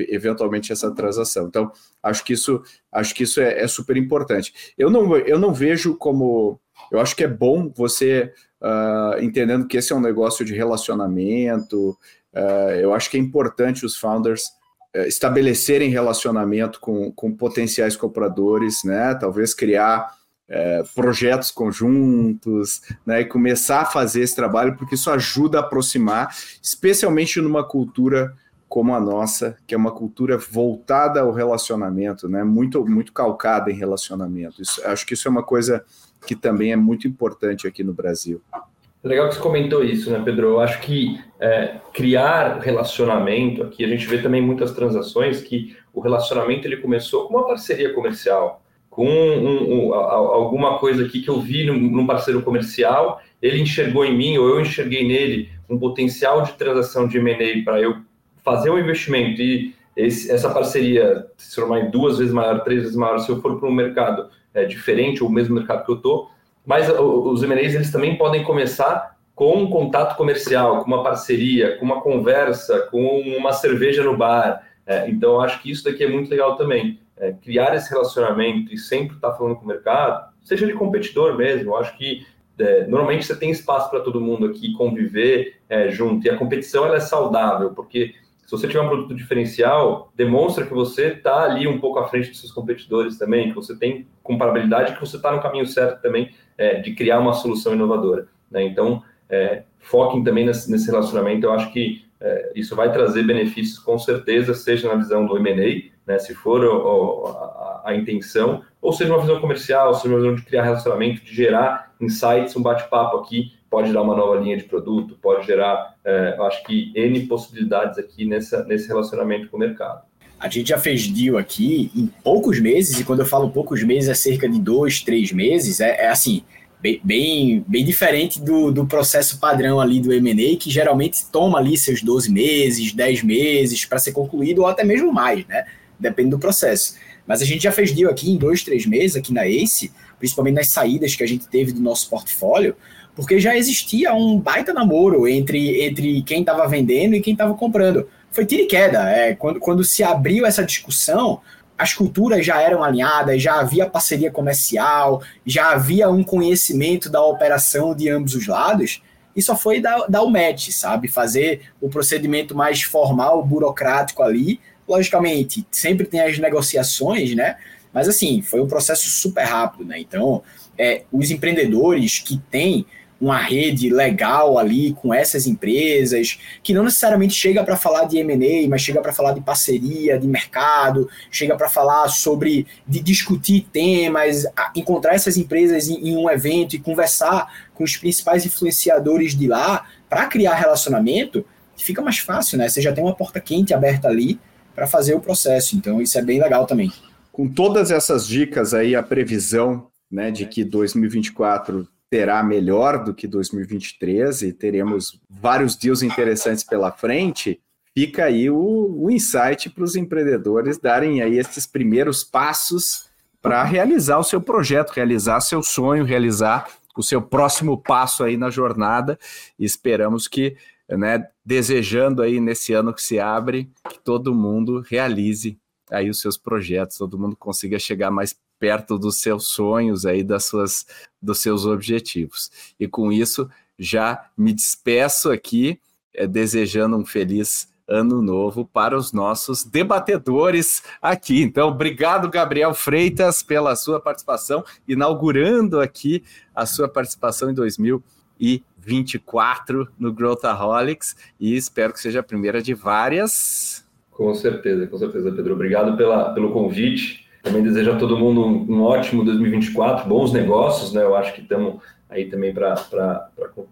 eventualmente essa transação. Então, acho que isso, acho que isso é, é, super importante. Eu não, eu não vejo como. Eu acho que é bom você, uh, entendendo que esse é um negócio de relacionamento, uh, eu acho que é importante os founders uh, estabelecerem relacionamento com, com potenciais compradores, né? Talvez criar é, projetos conjuntos, né, e começar a fazer esse trabalho, porque isso ajuda a aproximar, especialmente numa cultura como a nossa, que é uma cultura voltada ao relacionamento, né, muito, muito calcada em relacionamento. Isso, acho que isso é uma coisa que também é muito importante aqui no Brasil. Legal que você comentou isso, né, Pedro? Eu acho que é, criar relacionamento aqui, a gente vê também muitas transações que o relacionamento ele começou com uma parceria comercial com um, um, alguma coisa aqui que eu vi num, num, parceiro comercial, ele enxergou em mim ou eu enxerguei nele um potencial de transação de M&A para eu fazer um investimento e esse, essa parceria se tornar duas vezes maior, três vezes maior, se eu for para um mercado é, diferente ou mesmo mercado que eu estou, mas os M&As eles também podem começar com um contato comercial, com uma parceria, com uma conversa, com uma cerveja no bar. É, então, acho que isso daqui é muito legal também. É, criar esse relacionamento e sempre estar tá falando com o mercado, seja de competidor mesmo, acho que é, normalmente você tem espaço para todo mundo aqui conviver é, junto, e a competição ela é saudável, porque se você tiver um produto diferencial, demonstra que você está ali um pouco à frente dos seus competidores também, que você tem comparabilidade, que você está no caminho certo também é, de criar uma solução inovadora. Né? Então, é, foquem também nesse, nesse relacionamento, eu acho que é, isso vai trazer benefícios com certeza, seja na visão do M&A, né, se for a, a, intenção, ou seja uma visão comercial, seja uma visão de criar relacionamento, de gerar insights, um bate-papo aqui, pode dar uma nova linha de produto, pode gerar, é, acho que, N possibilidades aqui nessa, nesse relacionamento com o mercado. A gente já fez deal aqui em poucos meses, e quando eu falo poucos meses, é cerca de dois, três meses, é, é assim, bem, bem, bem, diferente do, do processo padrão ali do M&A, que geralmente toma ali seus 12 meses, 10 meses para ser concluído, ou até mesmo mais, né? Depende do processo. Mas a gente já fez deal aqui em dois, três meses, aqui na ACE, principalmente nas saídas que a gente teve do nosso portfólio, porque já existia um baita namoro entre, entre quem estava vendendo e quem estava comprando. Foi tiro e queda. É, quando, quando se abriu essa discussão, as culturas já eram alinhadas, já havia parceria comercial, já havia um conhecimento da operação de ambos os lados, e só foi dar, dar o match, sabe? Fazer o procedimento mais formal, burocrático ali, Logicamente, sempre tem as negociações, né? Mas assim, foi um processo super rápido, né? Então, é, os empreendedores que têm uma rede legal ali com essas empresas, que não necessariamente chega para falar de M&A, mas chega para falar de parceria, de mercado, chega para falar sobre de discutir temas, encontrar essas empresas em, em um evento e conversar com os principais influenciadores de lá para criar relacionamento, fica mais fácil, né? Você já tem uma porta quente aberta ali para fazer o processo. Então, isso é bem legal também. Com todas essas dicas aí, a previsão né, de que 2024 terá melhor do que 2023 e teremos vários deals interessantes pela frente, fica aí o, o insight para os empreendedores darem aí esses primeiros passos para realizar o seu projeto, realizar seu sonho, realizar o seu próximo passo aí na jornada. E esperamos que né, desejando aí nesse ano que se abre que todo mundo realize aí os seus projetos, todo mundo consiga chegar mais perto dos seus sonhos aí das suas dos seus objetivos. E com isso já me despeço aqui é, desejando um feliz ano novo para os nossos debatedores aqui. Então, obrigado, Gabriel Freitas, pela sua participação, inaugurando aqui a sua participação em 2020. 24 no Growthaholics e espero que seja a primeira de várias. Com certeza, com certeza, Pedro. Obrigado pela, pelo convite. Também desejo a todo mundo um, um ótimo 2024, bons negócios, né? Eu acho que estamos aí também para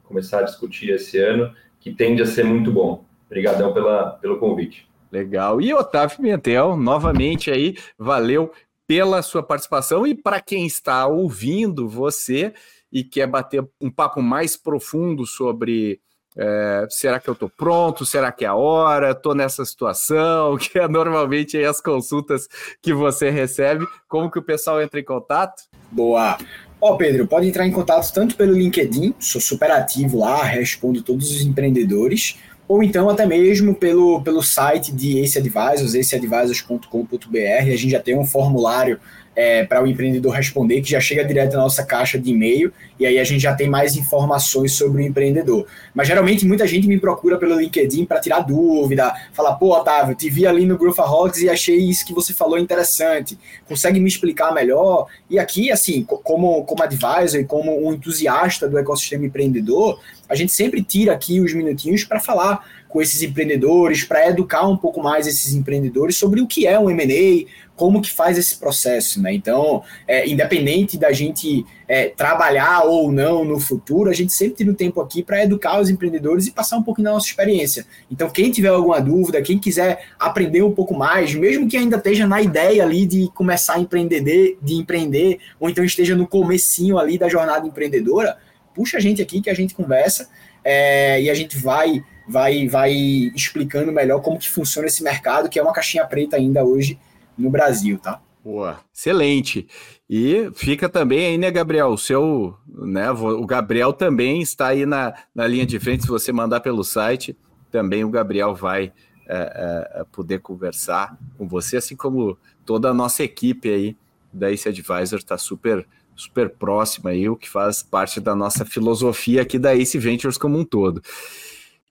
começar a discutir esse ano, que tende a ser muito bom. Obrigadão pela, pelo convite. Legal. E Otávio Pimentel, novamente aí, valeu pela sua participação e para quem está ouvindo você, e quer bater um papo mais profundo sobre É, será que eu estou pronto? Será que é a hora? Estou nessa situação? Que é normalmente as consultas que você recebe. Como que o pessoal entra em contato? Boa. Ó, oh, Pedro, pode entrar em contato tanto pelo LinkedIn, sou super ativo lá, respondo todos os empreendedores, ou então até mesmo pelo, pelo site de Ace Advisors, aceadvisors.com.br. A gente já tem um formulário é, para o empreendedor responder, que já chega direto na nossa caixa de e-mail, e aí a gente já tem mais informações sobre o empreendedor. Mas geralmente muita gente me procura pelo LinkedIn para tirar dúvida, falar, pô, Otávio, te vi ali no Growthaholics e achei isso que você falou interessante, consegue me explicar melhor? E aqui, assim, como, como advisor e como um entusiasta do ecossistema empreendedor, a gente sempre tira aqui os minutinhos para falar com esses empreendedores, para educar um pouco mais esses empreendedores sobre o que é um M&A, como que faz esse processo, né? Então, é, independente da gente é, trabalhar ou não no futuro, a gente sempre tem um tempo aqui para educar os empreendedores e passar um pouquinho da nossa experiência. Então, quem tiver alguma dúvida, quem quiser aprender um pouco mais, mesmo que ainda esteja na ideia ali de começar a empreender, de empreender, ou então esteja no comecinho ali da jornada empreendedora, puxa a gente aqui que a gente conversa é, e a gente vai vai vai explicando melhor como que funciona esse mercado, que é uma caixinha preta ainda hoje no Brasil, tá? Boa, excelente. E fica também aí, né, Gabriel? O seu, né? O Gabriel também está aí na, na linha de frente. Se você mandar pelo site, também o Gabriel vai é, é, poder conversar com você, assim como toda a nossa equipe aí da Ace Advisor está super super próxima aí, o que faz parte da nossa filosofia aqui da Ace Ventures como um todo.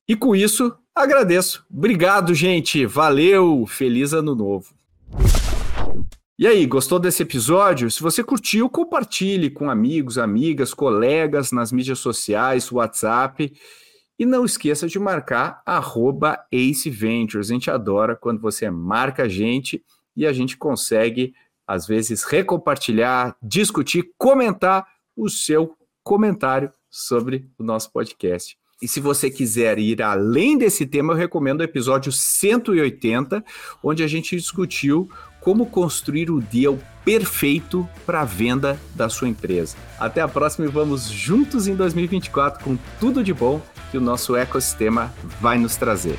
E com isso, agradeço. Obrigado, gente. Valeu. Feliz ano novo. E aí, gostou desse episódio? Se você curtiu, compartilhe com amigos, amigas, colegas nas mídias sociais, WhatsApp. E não esqueça de marcar arroba Ace Ventures. A gente adora quando você marca a gente e a gente consegue, às vezes, recompartilhar, discutir, comentar o seu comentário sobre o nosso podcast. E se você quiser ir além desse tema, eu recomendo o episódio 180, onde a gente discutiu como construir o deal perfeito para a venda da sua empresa. Até a próxima e vamos juntos em 2024 com tudo de bom que o nosso ecossistema vai nos trazer.